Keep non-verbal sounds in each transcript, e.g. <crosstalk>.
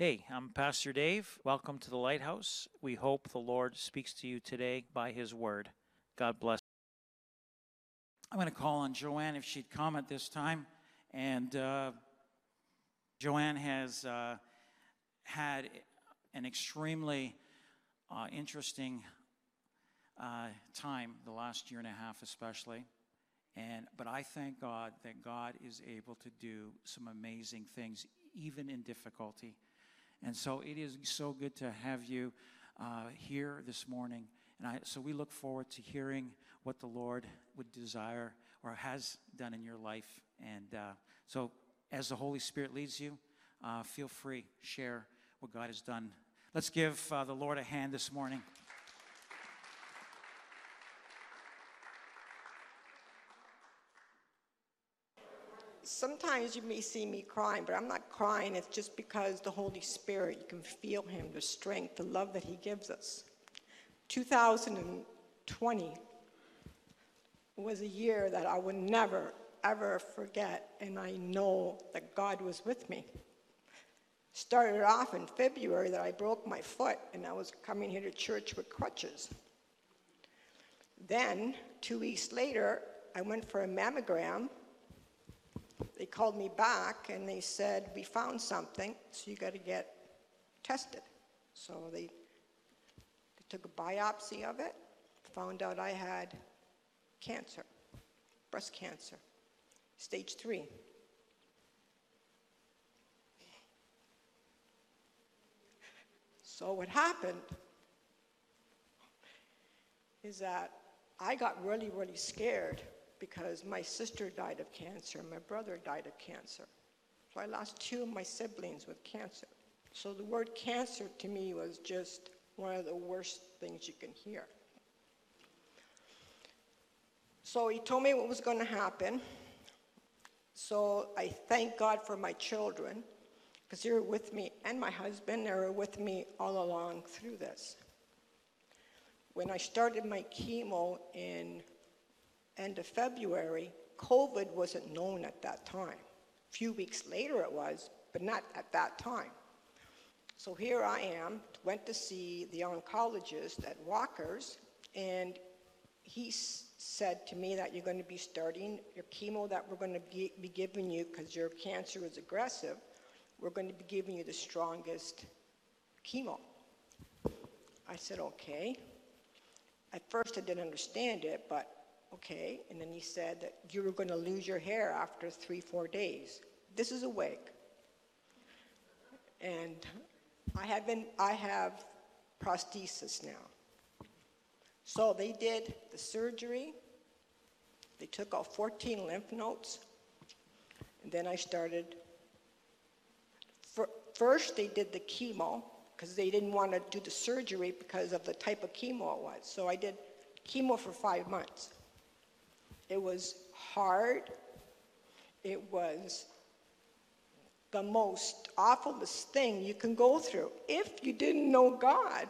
Hey, I'm Pastor Dave. Welcome to the Lighthouse. We hope the Lord speaks to you today by His Word. God bless. I'm going to call on Jo-An if she'd come at this time. And uh, Joanne has uh, had an extremely uh, interesting uh, time, the last year and a half especially. And, but I thank God that God is able to do some amazing things, even in difficulty. And so it is so good to have you uh, here this morning. And I, so we look forward to hearing what the Lord would desire or has done in your life. And uh, so as the Holy Spirit leads you, uh, feel free, share what God has done. Let's give uh, the Lord a hand this morning. Sometimes you may see me crying, but I'm not crying. It's just because the Holy Spirit, you can feel Him, the strength, the love that He gives us. 2020 was a year that I would never, ever forget, and I know that God was with me. Started off in February that I broke my foot, and I was coming here to church with crutches. Then, two weeks later, I went for a mammogram they called me back and they said, We found something, so you got to get tested. So they, they took a biopsy of it, found out I had cancer, breast cancer, stage three. So what happened is that I got really, really scared because my sister died of cancer, my brother died of cancer. So I lost two of my siblings with cancer. So the word cancer to me was just one of the worst things you can hear. So he told me what was going to happen. So I thank God for my children because they were with me and my husband, they were with me all along through this. When I started my chemo in end of February, COVID wasn't known at that time. A few weeks later it was, but not at that time. So here I am, went to see the oncologist at Walker's, and he said to me that you're going to be starting your chemo that we're going to be, be giving you because your cancer is aggressive. We're going to be giving you the strongest chemo. I said, okay. At first I didn't understand it, but Okay, and then he said that you were going to lose your hair after three, four days. This is a wig. And I have been, I have prosthesis now. So they did the surgery. They took off 14 lymph nodes. And then I started. First, they did the chemo because they didn't want to do the surgery because of the type of chemo it was. So I did chemo for five months. It was hard. It was the most awfulest thing you can go through if you didn't know God.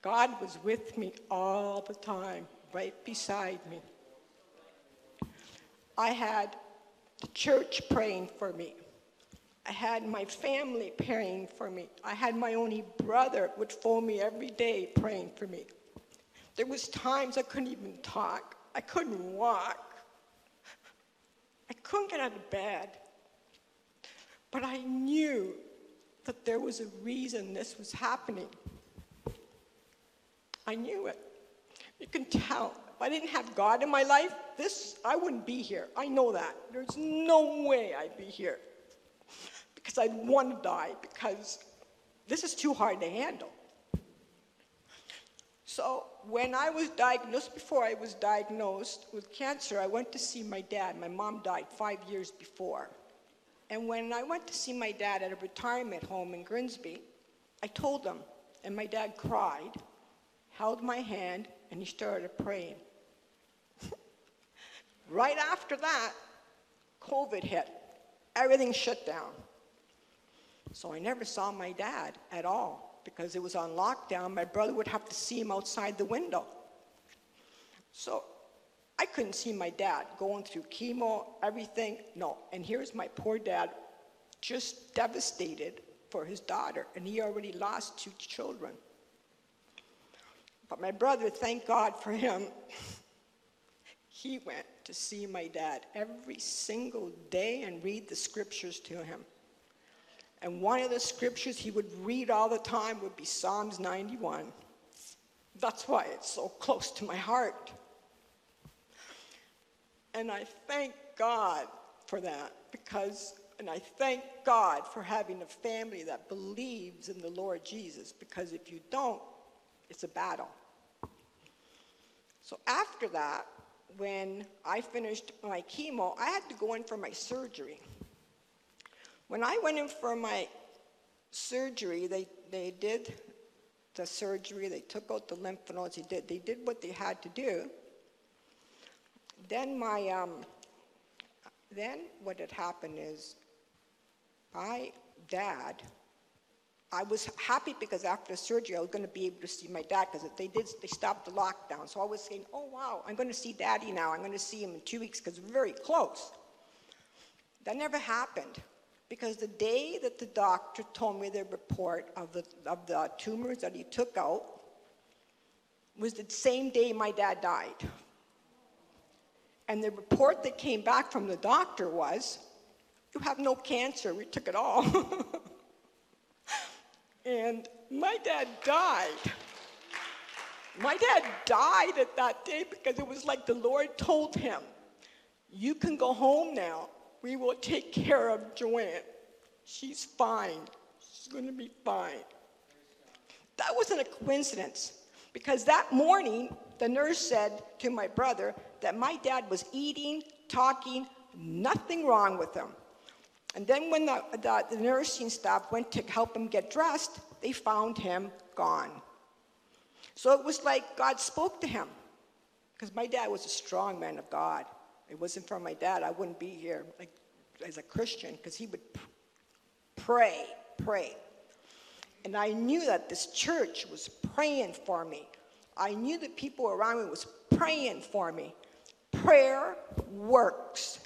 God was with me all the time, right beside me. I had the church praying for me. I had my family praying for me. I had my only brother would phone me every day praying for me. There was times I couldn't even talk. I couldn't walk. I couldn't get out of bed. But I knew that there was a reason this was happening. I knew it. You can tell. If I didn't have God in my life, this I wouldn't be here. I know that. There's no way I'd be here. Because I'd want to die because this is too hard to handle. So when I was diagnosed, before I was diagnosed with cancer, I went to see my dad. My mom died five years before. And when I went to see my dad at a retirement home in Grimsby, I told him, and my dad cried, held my hand, and he started praying. <laughs> right after that, COVID hit. Everything shut down. So I never saw my dad at all because it was on lockdown, my brother would have to see him outside the window. So I couldn't see my dad going through chemo, everything. No. And here's my poor dad just devastated for his daughter, and he already lost two children. But my brother, thank God for him, <laughs> he went to see my dad every single day and read the scriptures to him. And one of the scriptures he would read all the time would be Psalms 91. That's why it's so close to my heart. And I thank God for that because, and I thank God for having a family that believes in the Lord Jesus because if you don't, it's a battle. So after that, when I finished my chemo, I had to go in for my surgery. When I went in for my surgery, they, they did the surgery, they took out the lymph nodes, they did, they did what they had to do. Then my, um, then what had happened is my dad, I was happy because after surgery I was going to be able to see my dad because they did, they stopped the lockdown. So I was saying, oh wow, I'm going to see daddy now. I'm going to see him in two weeks because we're very close. That never happened because the day that the doctor told me the report of the, of the tumors that he took out was the same day my dad died. And the report that came back from the doctor was, You have no cancer, we took it all. <laughs> and my dad died. My dad died at that day because it was like the Lord told him, You can go home now. We will take care of Jo-An. She's fine. She's going to be fine. That wasn't a coincidence because that morning, the nurse said to my brother that my dad was eating, talking, nothing wrong with him. And then when the, the, the nursing staff went to help him get dressed, they found him gone. So it was like God spoke to him because my dad was a strong man of God. It wasn't for my dad, I wouldn't be here like, as a Christian because he would pray, pray. And I knew that this church was praying for me. I knew that people around me was praying for me. Prayer works.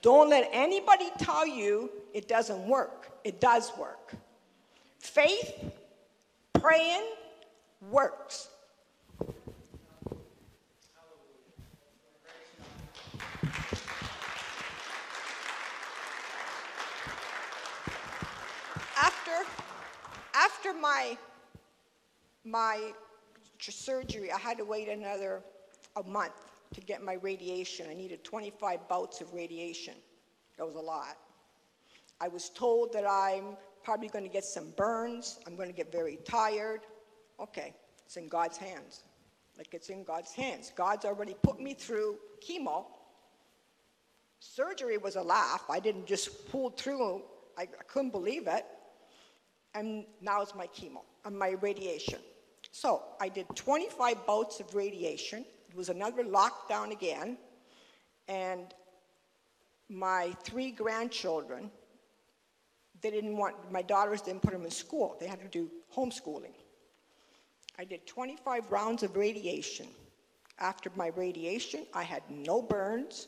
Don't let anybody tell you it doesn't work. It does work. Faith, praying, works. After, after my, my surgery, I had to wait another a month to get my radiation. I needed 25 bouts of radiation. That was a lot. I was told that I'm probably going to get some burns. I'm going to get very tired. Okay, it's in God's hands. Like it's in God's hands. God's already put me through chemo. Surgery was a laugh. I didn't just pull through. I, I couldn't believe it. And now it's my chemo and my radiation. So I did 25 bouts of radiation. It was another lockdown again. And my three grandchildren, they didn't want, my daughters didn't put them in school. They had to do homeschooling. I did 25 rounds of radiation. After my radiation, I had no burns,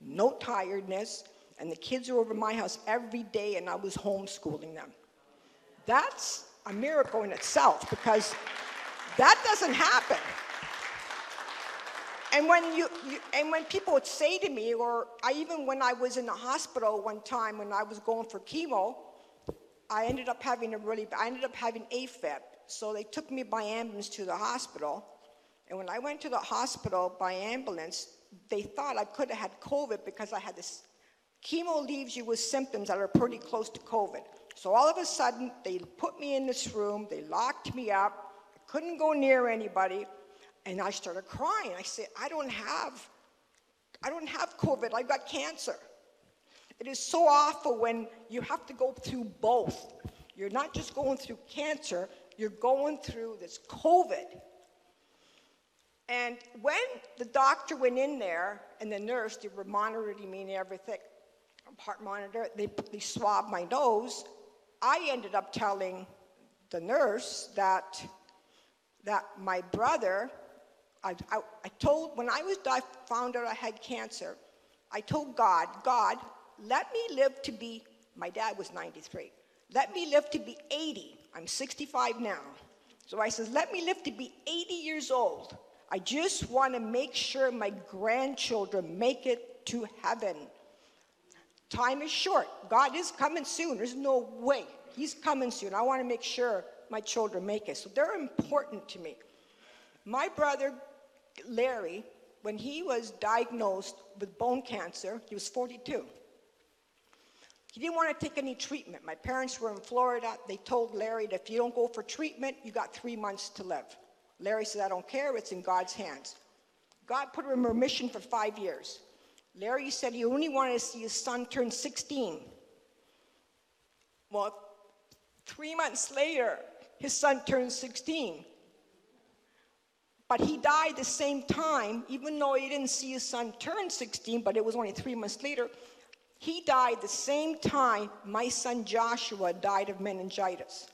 no tiredness, and the kids were over my house every day and I was homeschooling them. That's a miracle in itself because that doesn't happen. And when you, you, and when people would say to me, or I even when I was in the hospital one time when I was going for chemo, I ended up having a really, I ended up having AFib. So they took me by ambulance to the hospital. And when I went to the hospital by ambulance, they thought I could have had COVID because I had this chemo leaves you with symptoms that are pretty close to COVID. So all of a sudden, they put me in this room, they locked me up, I couldn't go near anybody. And I started crying. I said, I don't have, I don't have COVID, I've got cancer. It is so awful when you have to go through both. You're not just going through cancer, you're going through this COVID. And when the doctor went in there and the nurse, they were monitoring me and everything, heart monitor, they, they swabbed my nose. I ended up telling the nurse that that my brother, I, I, I told, when I was I found out I had cancer, I told God, God, let me live to be My dad was 93. Let me live to be 80. I'm 65 now. So I says, let me live to be 80 years old. I just want to make sure my grandchildren make it to heaven. Time is short. God is coming soon. There's no way. He's coming soon. I want to make sure my children make it. So they're important to me. My brother, Larry, when he was diagnosed with bone cancer, he was 42. He didn't want to take any treatment. My parents were in Florida. They told Larry that if you don't go for treatment, you got three months to live. Larry said, I don't care, it's in God's hands. God put him in remission for five years. Larry said he only wanted to see his son turn 16. Well, three months later, his son turned 16. But he died the same time, even though he didn't see his son turn 16, but it was only three months later. He died the same time my son Joshua died of meningitis.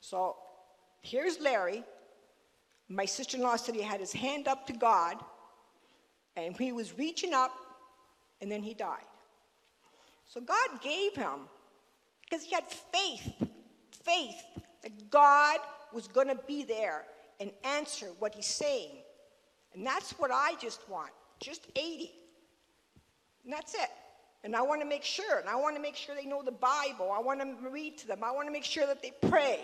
So here's Larry. My sister in law said he had his hand up to God, and he was reaching up, and then he died. So God gave him, because he had faith, faith that God was going to be there and answer what he's saying. And that's what I just want, just 80. And that's it. And I want to make sure, and I want to make sure they know the Bible. I want to read to them. I want to make sure that they pray.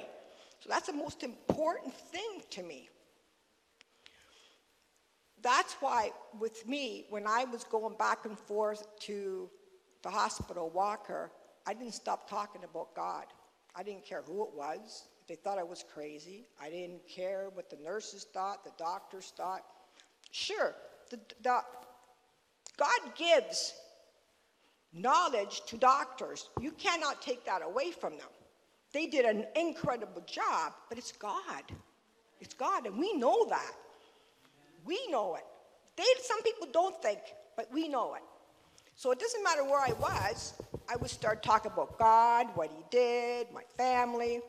So that's the most important thing to me. That's why, with me, when I was going back and forth to the hospital walker, I didn't stop talking about God. I didn't care who it was. If they thought I was crazy, I didn't care what the nurses thought, the doctors thought. Sure, the, the, God gives knowledge to doctors. You cannot take that away from them. They did an incredible job, but it's God. It's God, and we know that. We know it. They, some people don't think, but we know it. So it doesn't matter where I was, I would start talking about God, what He did, my family.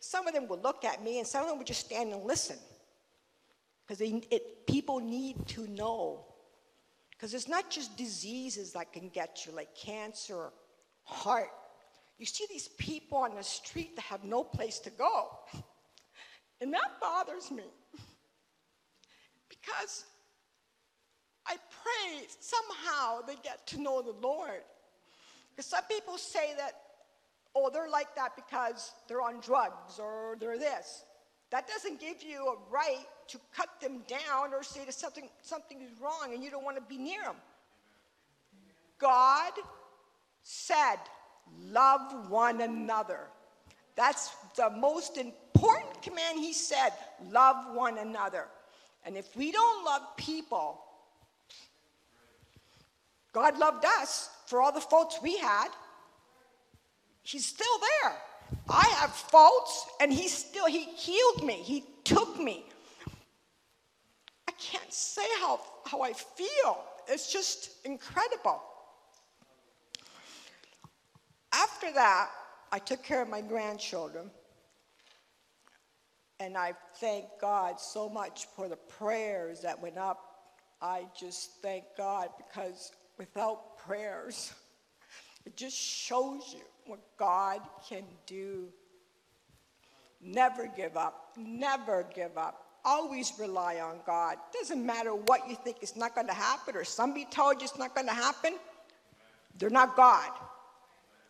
Some of them would look at me, and some of them would just stand and listen. Because people need to know because it's not just diseases that can get you, like cancer, heart. You see these people on the street that have no place to go. <laughs> And that bothers me. <laughs> Because I pray somehow they get to know the Lord. Because some people say that, oh, they're like that because they're on drugs or they're this. That doesn't give you a right to cut them down or say that something, something is wrong and you don't want to be near them. God said, love one another. That's the most important command he said, love one another. And if we don't love people, God loved us for all the faults we had. He's still there. I have faults, and he still, he healed me. He took me. I can't say how, how I feel. It's just incredible. After that, I took care of my grandchildren. And I thank God so much for the prayers that went up. I just thank God because without prayers, <laughs> it just shows you what God can do. Never give up. Never give up. Always rely on God. Doesn't matter what you think is not going to happen or somebody told you it's not going to happen. They're not God.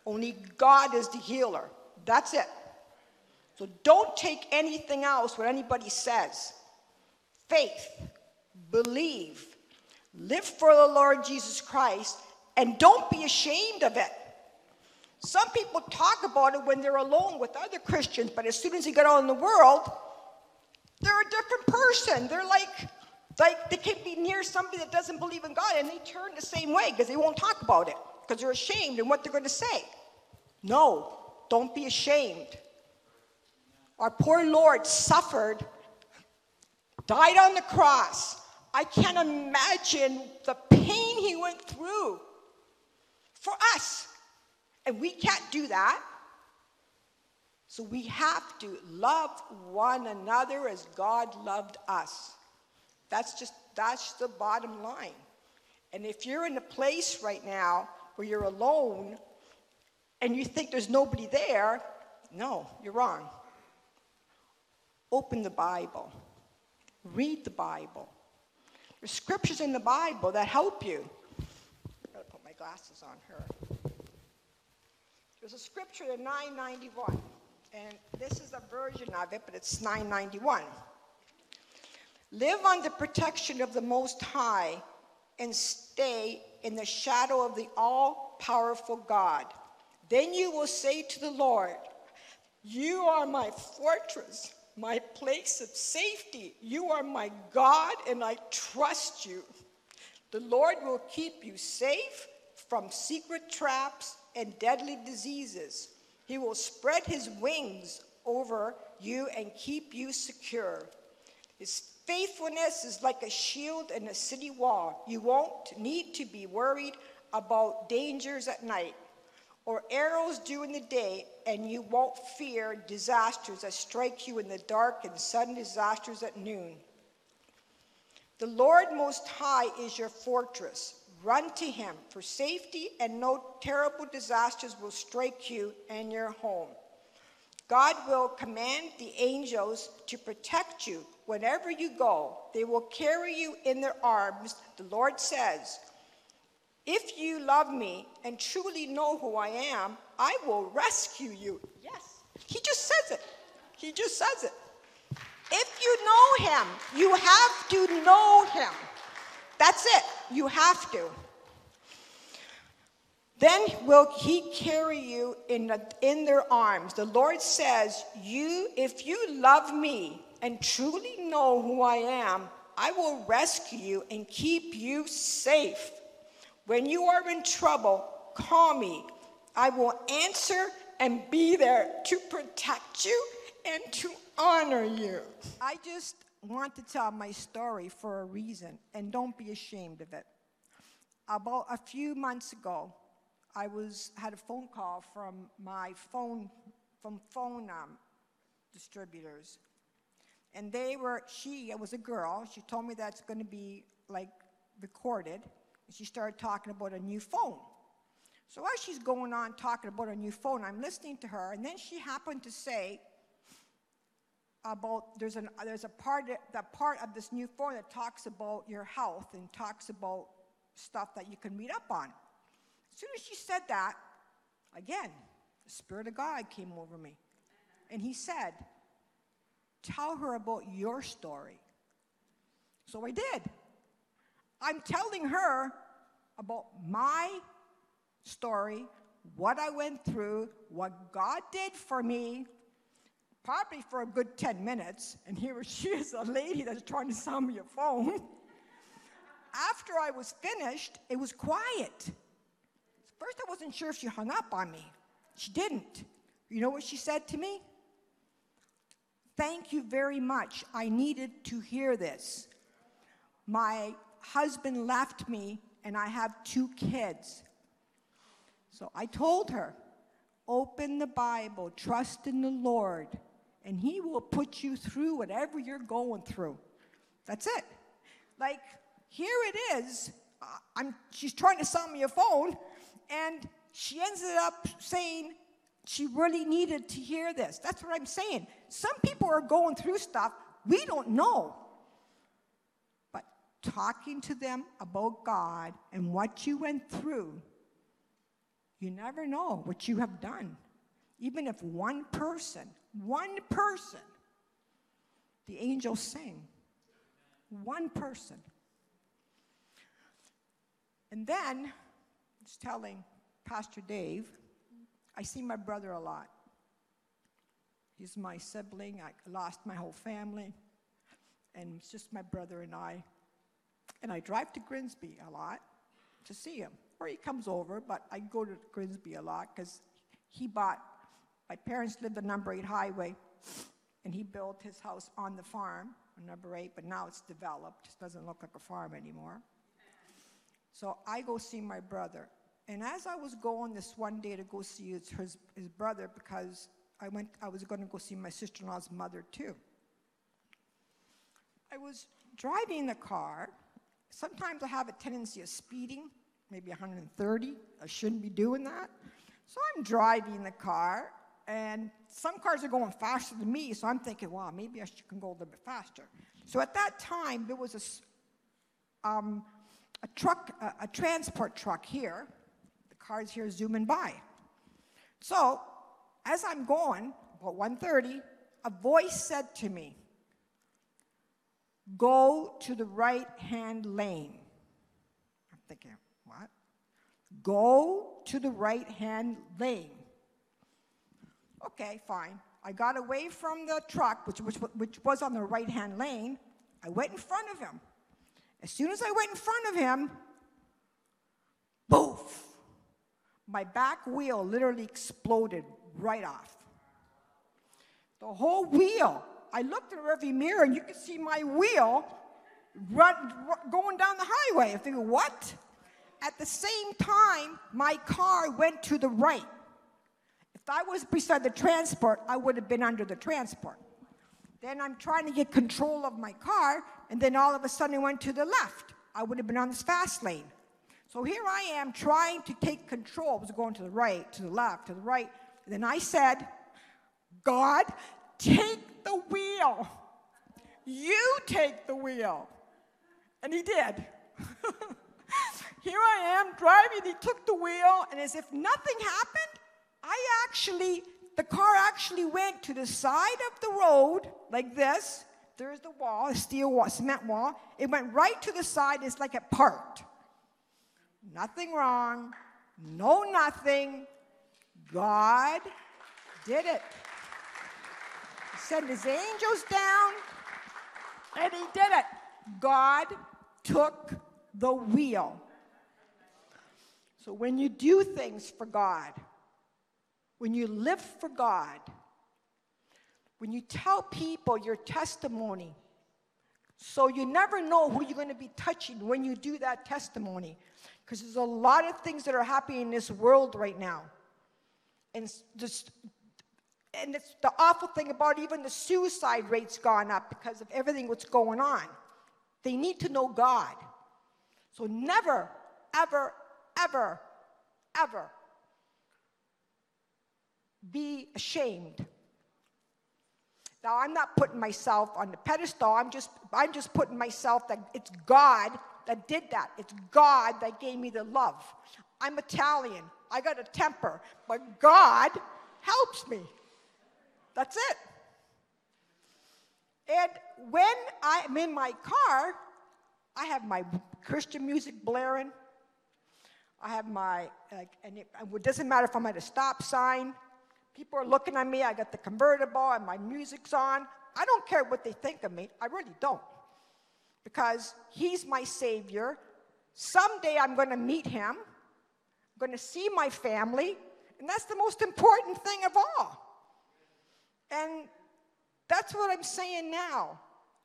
Only God is the healer. That's it. So don't take anything else what anybody says. Faith, believe, live for the Lord Jesus Christ, and don't be ashamed of it. Some people talk about it when they're alone with other Christians, but as soon as they get out in the world, they're a different person. They're like, like they can be near somebody that doesn't believe in God and they turn the same way because they won't talk about it because they're ashamed in what they're going to say. No, don't be ashamed. Our poor Lord suffered, died on the cross. I can't imagine the pain he went through for us. And we can't do that. So we have to love one another as God loved us. That's just that's the bottom line. And if you're in a place right now where you're alone and you think there's nobody there, no, you're wrong. Open the Bible, read the Bible. There's scriptures in the Bible that help you. I gotta put my glasses on her. There's a scripture in 991, and this is a version of it, but it's 991. Live on the protection of the Most High and stay in the shadow of the all powerful God. Then you will say to the Lord, You are my fortress, my place of safety. You are my God, and I trust you. The Lord will keep you safe from secret traps and deadly diseases. He will spread his wings over you and keep you secure. His faithfulness is like a shield and a city wall. You won't need to be worried about dangers at night or arrows during the day, and you won't fear disasters that strike you in the dark and sudden disasters at noon. The Lord Most High is your fortress. Run to him for safety, and no terrible disasters will strike you and your home. God will command the angels to protect you wherever you go. They will carry you in their arms. The Lord says, If you love me and truly know who I am, I will rescue you. Yes, he just says it. He just says it. If you know him, you have to know him. That's it. You have to. Then will he carry you in, the, in their arms. The Lord says, You, if you love me and truly know who I am, I will rescue you and keep you safe. When you are in trouble, call me. I will answer and be there to protect you and to honor you. I just want to tell my story for a reason, and don't be ashamed of it. About a few months ago, I was had a phone call from my phone from phone um, distributors, and they were she it was a girl. She told me that's going to be like recorded. She started talking about a new phone. So as she's going on talking about a new phone, I'm listening to her, and then she happened to say about there's an there's a part the part of this new phone that talks about your health and talks about stuff that you can read up on. As soon as she said that, again, the Spirit of God came over me. And He said, Tell her about your story. So I did. I'm telling her about my story, what I went through, what God did for me, probably for a good 10 minutes. And here <laughs> she is, a lady that's trying to sell me a phone. <laughs> After I was finished, it was quiet. First, I wasn't sure if she hung up on me. She didn't. You know what she said to me? Thank you very much. I needed to hear this. My husband left me, and I have two kids. So I told her, open the Bible, trust in the Lord, and He will put you through whatever you're going through. That's it. Like, here it is. I'm, she's trying to sell me a phone, and she ended up saying she really needed to hear this. That's what I'm saying. Some people are going through stuff we don't know. Talking to them about God and what you went through, you never know what you have done. Even if one person, one person, the angels sing, one person. And then was telling Pastor Dave, I see my brother a lot. He's my sibling. I lost my whole family, and it's just my brother and I. And I drive to Grimsby a lot to see him, or he comes over, but I go to Grimsby a lot because he bought, my parents lived on number eight highway, and he built his house on the farm number eight, but now it's developed. It doesn't look like a farm anymore. So I go see my brother. And as I was going this one day to go see his, his, his brother, because I, went, I was going to go see my sister in law's mother too. I was driving the car. Sometimes I have a tendency of speeding, maybe 130. I shouldn't be doing that. So I'm driving the car, and some cars are going faster than me, so I'm thinking, wow, maybe I should, can go a little bit faster. So at that time, there was a, um, a truck, a, a transport truck here. The cars here zooming by. So as I'm going, about 1:30, a voice said to me, "Go to the right-hand lane." I'm thinking, what? Go to the right-hand lane. Okay, fine. I got away from the truck, which, which, which was on the right hand lane. I went in front of him. As soon as I went in front of him, boof! My back wheel literally exploded right off. The whole wheel. I looked in the rearview mirror and you could see my wheel run, ru- going down the highway. I figured, what? At the same time, my car went to the right. If I was beside the transport, I would have been under the transport. Then I'm trying to get control of my car, and then all of a sudden it went to the left. I would have been on this fast lane. So here I am trying to take control. I was going to the right, to the left, to the right. And then I said, God, take the wheel. You take the wheel. And he did. <laughs> Here I am driving, he took the wheel, and as if nothing happened, I actually, the car actually went to the side of the road like this. There's the wall, a steel wall, cement wall. It went right to the side, it's like it parked. Nothing wrong, no nothing. God did it. He sent his angels down, and he did it. God took the wheel. So when you do things for God, when you live for God, when you tell people your testimony, so you never know who you're going to be touching when you do that testimony. Because there's a lot of things that are happening in this world right now. And just and it's the awful thing about even the suicide rate's gone up because of everything what's going on. They need to know God. So never, ever, ever, ever be ashamed. Now I'm not putting myself on the pedestal. I'm just I'm just putting myself that it's God that did that. It's God that gave me the love. I'm Italian. I got a temper, but God helps me. That's it. And when I'm in my car, I have my Christian music blaring. I have my, like, and it, it doesn't matter if I'm at a stop sign. People are looking at me. I got the convertible and my music's on. I don't care what they think of me. I really don't. Because he's my savior. Someday I'm going to meet him. I'm going to see my family. And that's the most important thing of all. And that's what I'm saying now.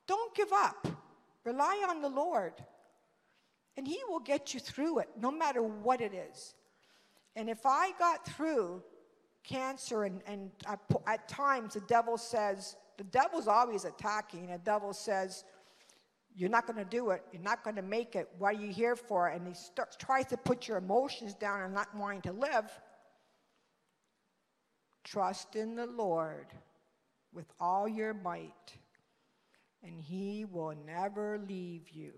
Don't give up. Rely on the Lord. And He will get you through it, no matter what it is. And if I got through cancer, and, and I, at times the devil says, the devil's always attacking. The devil says, You're not going to do it. You're not going to make it. What are you here for? And he starts, tries to put your emotions down and not wanting to live. Trust in the Lord with all your might, and He will never leave you.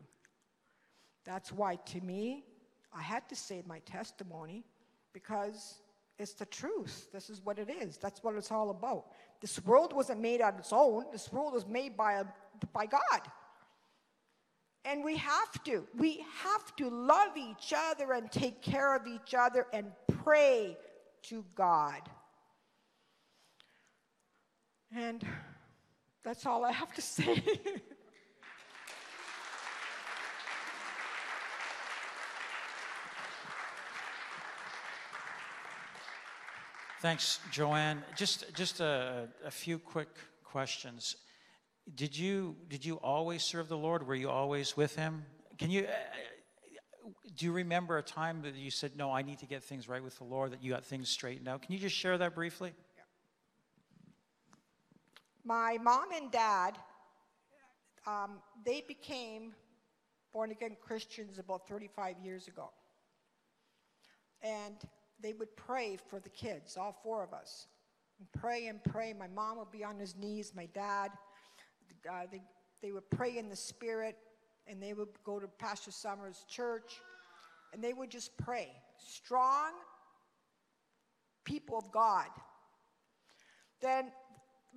That's why, to me, I had to say my testimony because it's the truth. This is what it is. That's what it's all about. This world wasn't made on its own, this world was made by, a, by God. And we have to. We have to love each other and take care of each other and pray to God. And that's all I have to say. <laughs> Thanks, Jo-An. Just, just a, a few quick questions. Did you, did you always serve the Lord? Were you always with Him? Can you, uh, do you remember a time that you said, "No, I need to get things right with the Lord"? That you got things straightened out? Can you just share that briefly? My mom and dad, um, they became born again Christians about 35 years ago. And they would pray for the kids, all four of us. And pray and pray. My mom would be on his knees, my dad. Uh, they, they would pray in the spirit, and they would go to Pastor Summers' church, and they would just pray. Strong people of God. Then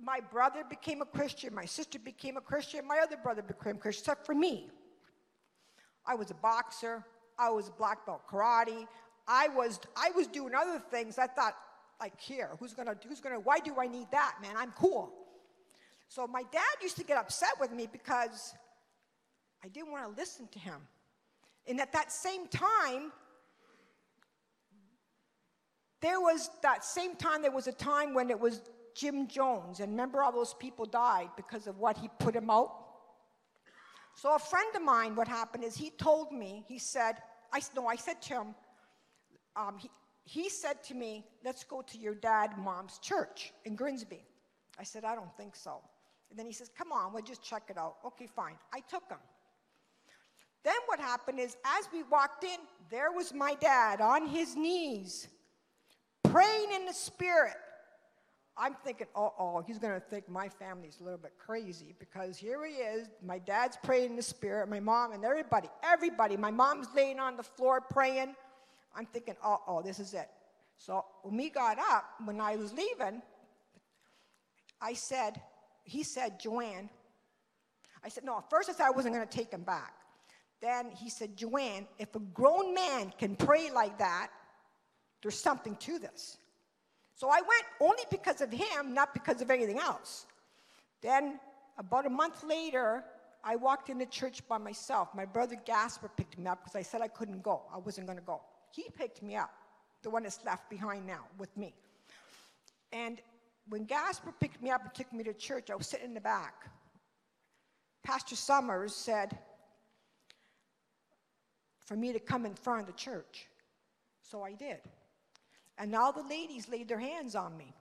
my brother became a Christian, my sister became a Christian, my other brother became Christian, except for me. I was a boxer, I was a black belt karate, I was I was doing other things. I thought, like here, who's gonna who's gonna why do I need that, man? I'm cool. So my dad used to get upset with me because I didn't want to listen to him. And at that same time, there was that same time there was a time when it was Jim Jones, and remember all those people died because of what he put him out? So a friend of mine, what happened is he told me, he said, I no, I said to him, um, he, he said to me, let's go to your dad, mom's church in Grimsby. I said, I don't think so. And then he says, come on, we'll just check it out. Okay, fine. I took him. Then what happened is, as we walked in, there was my dad on his knees, praying in the spirit. I'm thinking, oh, oh, he's going to think my family's a little bit crazy because here he is. My dad's praying in the spirit, my mom, and everybody, everybody. My mom's laying on the floor praying. I'm thinking, oh, oh, this is it. So when we got up, when I was leaving, I said, he said, Jo-An. I said, no, at first I said I wasn't going to take him back. Then he said, Jo-An, if a grown man can pray like that, there's something to this. So I went only because of him, not because of anything else. Then, about a month later, I walked into church by myself. My brother Gasper picked me up because I said I couldn't go. I wasn't going to go. He picked me up, the one that's left behind now with me. And when Gasper picked me up and took me to church, I was sitting in the back. Pastor Summers said for me to come in front of the church. So I did. And all the ladies laid their hands on me.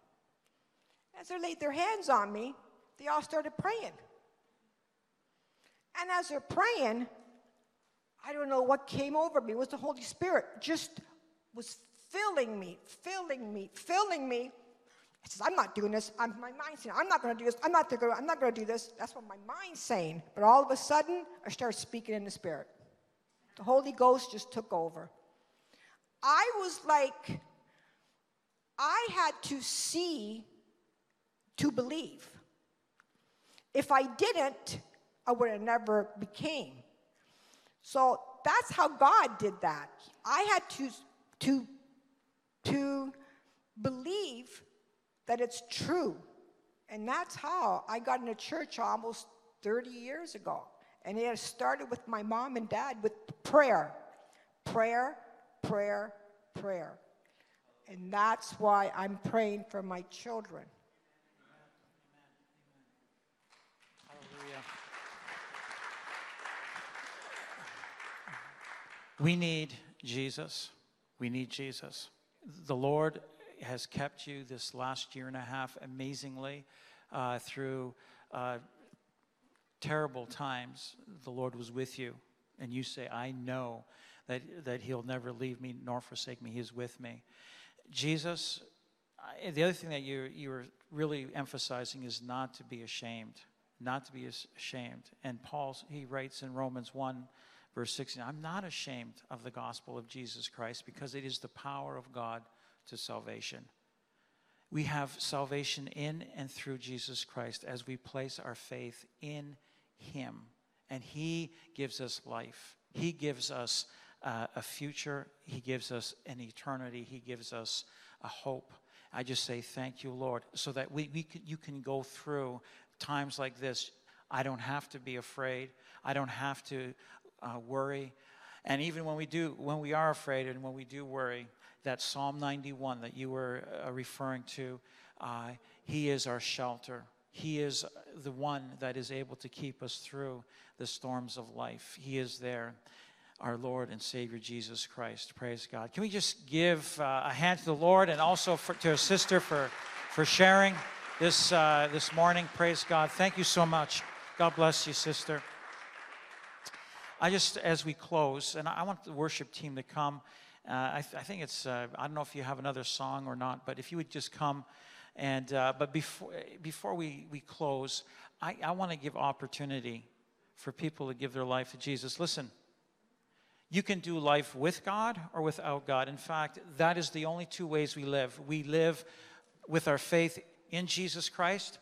As they laid their hands on me, they all started praying. And as they're praying, I don't know what came over me. It was the Holy Spirit just was filling me, filling me, filling me. I says, I'm not doing this. I'm, my mind's saying, I'm not going to do this. I'm not going. I'm not going to do this. That's what my mind's saying. But all of a sudden, I started speaking in the Spirit. The Holy Ghost just took over. I was like, I had to see to believe. If I didn't, I would have never became. So that's how God did that. I had to, to, to believe that it's true. And that's how I got into church almost 30 years ago. And it started with my mom and dad with prayer, prayer, prayer, prayer. And that's why I'm praying for my children. Hallelujah. We need Jesus. We need Jesus. The Lord has kept you this last year and a half amazingly uh, through uh, terrible times. The Lord was with you. And you say, I know that, that He'll never leave me nor forsake me. He is with me. Jesus, I, the other thing that you, you were really emphasizing is not to be ashamed. Not to be ashamed. And Paul, he writes in Romans 1, verse 16, I'm not ashamed of the gospel of Jesus Christ because it is the power of God to salvation. We have salvation in and through Jesus Christ as we place our faith in Him. And He gives us life, He gives us uh, a future, He gives us an eternity, He gives us a hope. I just say thank you, Lord, so that we, we can, you can go through times like this. I don't have to be afraid. I don't have to uh, worry. And even when we do, when we are afraid and when we do worry, that Psalm 91 that you were uh, referring to, uh, He is our shelter. He is the one that is able to keep us through the storms of life. He is there, our Lord and Savior Jesus Christ. Praise God. Can we just give uh, a hand to the Lord and also for, to a sister for, for sharing this, uh, this morning? Praise God. Thank you so much. God bless you, sister. I just, as we close, and I want the worship team to come Uh, I, th- I, think it's, uh, I don't know if you have another song or not, but if you would just come and, uh, but before, before we, we close, I, I want to give opportunity for people to give their life to Jesus. Listen, you can do life with God or without God. In fact, that is the only two ways we live. We live with our faith in Jesus Christ,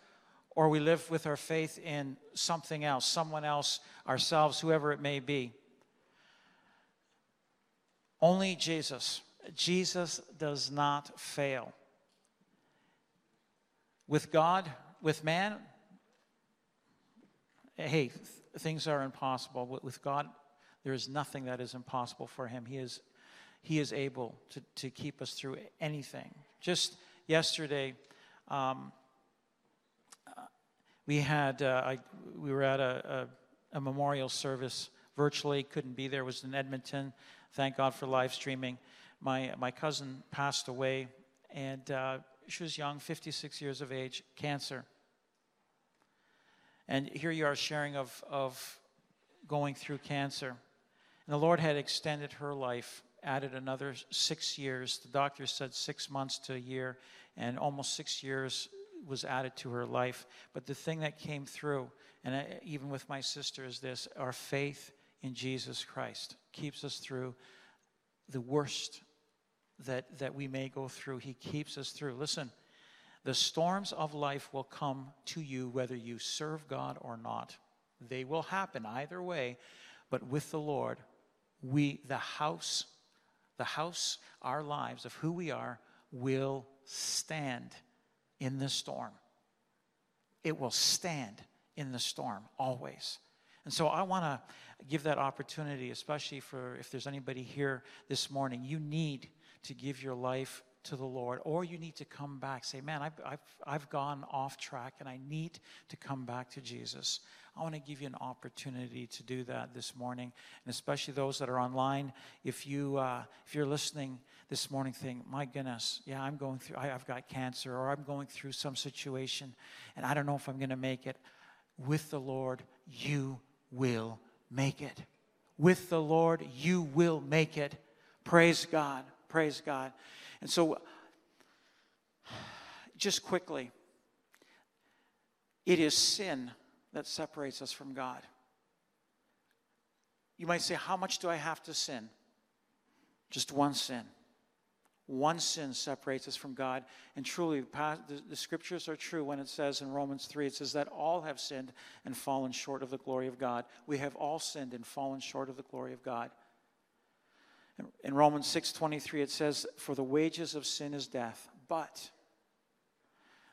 or we live with our faith in something else, someone else, ourselves, whoever it may be. Only Jesus. Jesus does not fail. With God, with man, hey, th- things are impossible. With God, there is nothing that is impossible for him. He is, he is able to, to keep us through anything. Just yesterday, um, we had, uh, I, we were at a, a, a, memorial service virtually, couldn't be there, was in Edmonton. Thank God for live streaming. My, my cousin passed away, and uh, she was young, 56 years of age, cancer. And here you are sharing of, of going through cancer. And the Lord had extended her life, added another six years. The doctor said six months to a year, and almost six years was added to her life. But the thing that came through, and I, even with my sister, is this our faith in Jesus Christ keeps us through the worst that, that we may go through. He keeps us through. Listen, the storms of life will come to you whether you serve God or not. They will happen either way, but with the Lord, we, the house, the house, our lives of who we are, will stand in the storm. It will stand in the storm always. And so I want to give that opportunity, especially for if there's anybody here this morning, you need to give your life to the Lord, or you need to come back. Say, man, I've, I've, I've gone off track and I need to come back to Jesus. I want to give you an opportunity to do that this morning, and especially those that are online. If you uh, if you're listening this morning, think, my goodness, yeah, I'm going through. I, I've got cancer, or I'm going through some situation, and I don't know if I'm going to make it. With the Lord, you will make it. With the Lord, you will make it. Praise God. Praise God. And so, <sighs> just quickly, it is sin that separates us from God. You might say, How much do I have to sin? Just one sin. One sin separates us from God. And truly, the, scriptures are true when it says in Romans 3, it says that all have sinned and fallen short of the glory of God. We have all sinned and fallen short of the glory of God. In Romans 6:23 it says for the wages of sin is death, but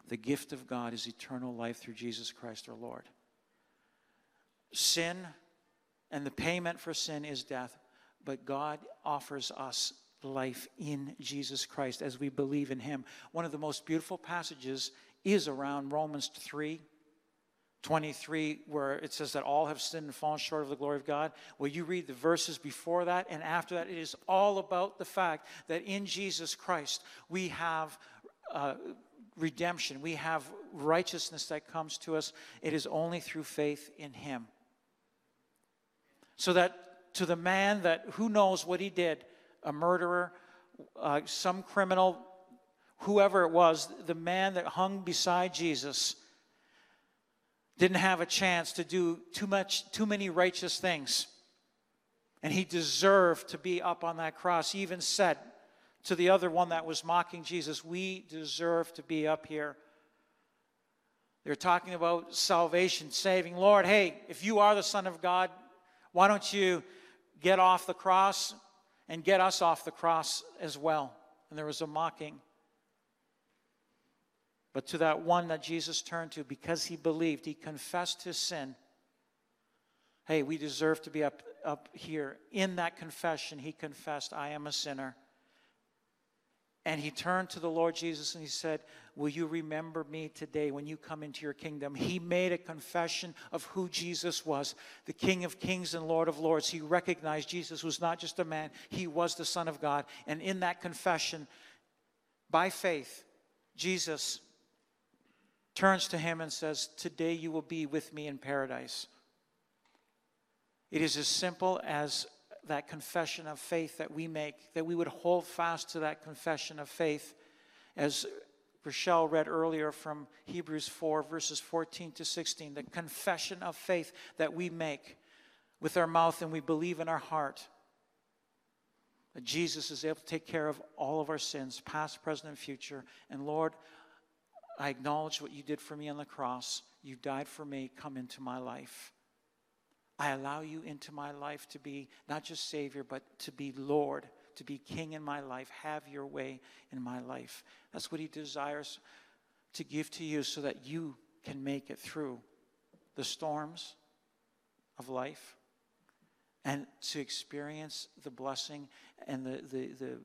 the gift of God is eternal life through Jesus Christ our Lord. Sin and the payment for sin is death, but God offers us life in Jesus Christ as we believe in him. One of the most beautiful passages is around Romans 3 23, where it says that all have sinned and fallen short of the glory of God. Well, you read the verses before that and after that, it is all about the fact that in Jesus Christ we have uh, redemption, we have righteousness that comes to us. It is only through faith in Him. So that to the man that who knows what he did, a murderer, uh, some criminal, whoever it was, the man that hung beside Jesus didn't have a chance to do too much too many righteous things. And he deserved to be up on that cross. He even said to the other one that was mocking jesus we deserve to be up here. They're talking about salvation saving. Lord hey if you are the son of god why don't you get off the cross and get us off the cross as well and there was a mocking but to that one that Jesus turned to because he believed, he confessed his sin. Hey, we deserve to be up, up here. In that confession, he confessed, I am a sinner. And he turned to the Lord Jesus and he said, Will you remember me today when you come into your kingdom? He made a confession of who Jesus was, the King of kings and Lord of lords. He recognized Jesus was not just a man, he was the Son of God. And in that confession, by faith, Jesus turns to him and says, Today you will be with me in paradise. It is as simple as that confession of faith that we make, that we would hold fast to that confession of faith. As Rochelle read earlier from Hebrews 4, verses 14 to 16, the confession of faith that we make with our mouth and we believe in our heart that Jesus is able to take care of all of our sins, past, present, and future. And Lord, I acknowledge what you did for me on the cross. You died for me. Come into my life. I allow you into my life to be not just Savior, but to be Lord, to be King in my life. Have your way in my life. That's what He desires to give to you so that you can make it through the storms of life and to experience the blessing and the, the, the,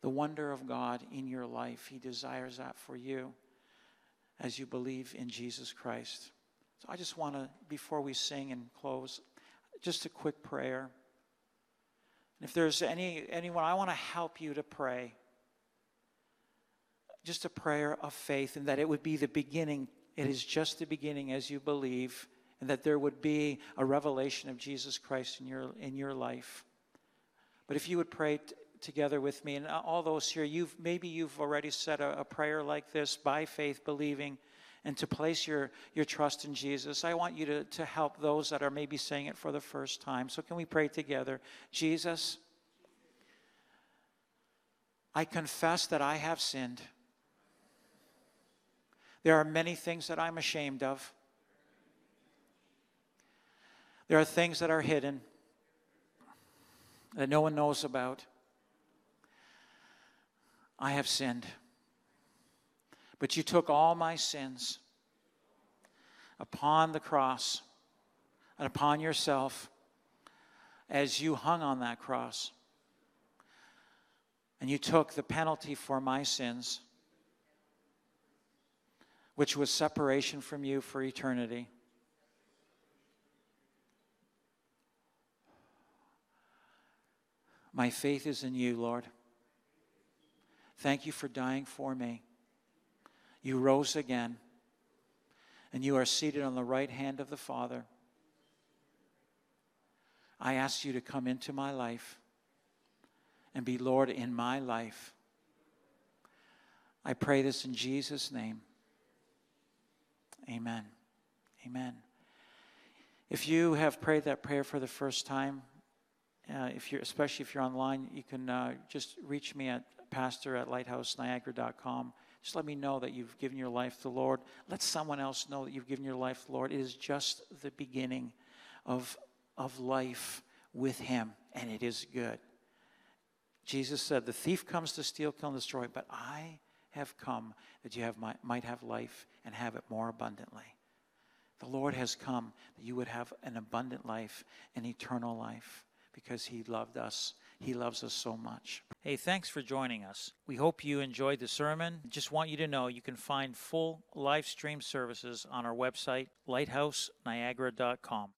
the wonder of God in your life. He desires that for you as you believe in Jesus Christ. So I just want to, before we sing and close, just a quick prayer. And if there's any anyone, I want to help you to pray. Just a prayer of faith, and that it would be the beginning. It is just the beginning as you believe, and that there would be a revelation of Jesus Christ in your in your life. But if you would pray t- together with me, and all those here, you've maybe you've already said a, a prayer like this by faith, believing and to place your, your trust in Jesus, I want you to, to help those that are maybe saying it for the first time. So, can we pray together? Jesus, I confess that I have sinned. There are many things that I'm ashamed of. There are things that are hidden that no one knows about. I have sinned. But you took all my sins upon the cross and upon yourself as you hung on that cross. And you took the penalty for my sins, which was separation from you for eternity. My faith is in you, Lord. Thank you for dying for me. You rose again, and you are seated on the right hand of the Father. I ask you to come into my life and be Lord in my life. I pray this in Jesus' name. Amen. Amen. If you have prayed that prayer for the first time, uh, if you're, especially if you're online, you can uh, just reach me at pastor at lighthouseniagara.com. Just let me know that you've given your life to the Lord. Let someone else know that you've given your life to the Lord. It is just the beginning of, of life with Him, and it is good. Jesus said, The thief comes to steal, kill, and destroy, but I have come that you have, might have life and have it more abundantly. The Lord has come that you would have an abundant life, an eternal life, because He loved us he loves us so much. Hey, thanks for joining us. We hope you enjoyed the sermon. Just want you to know you can find full live stream services on our website, lighthouseniagara.com.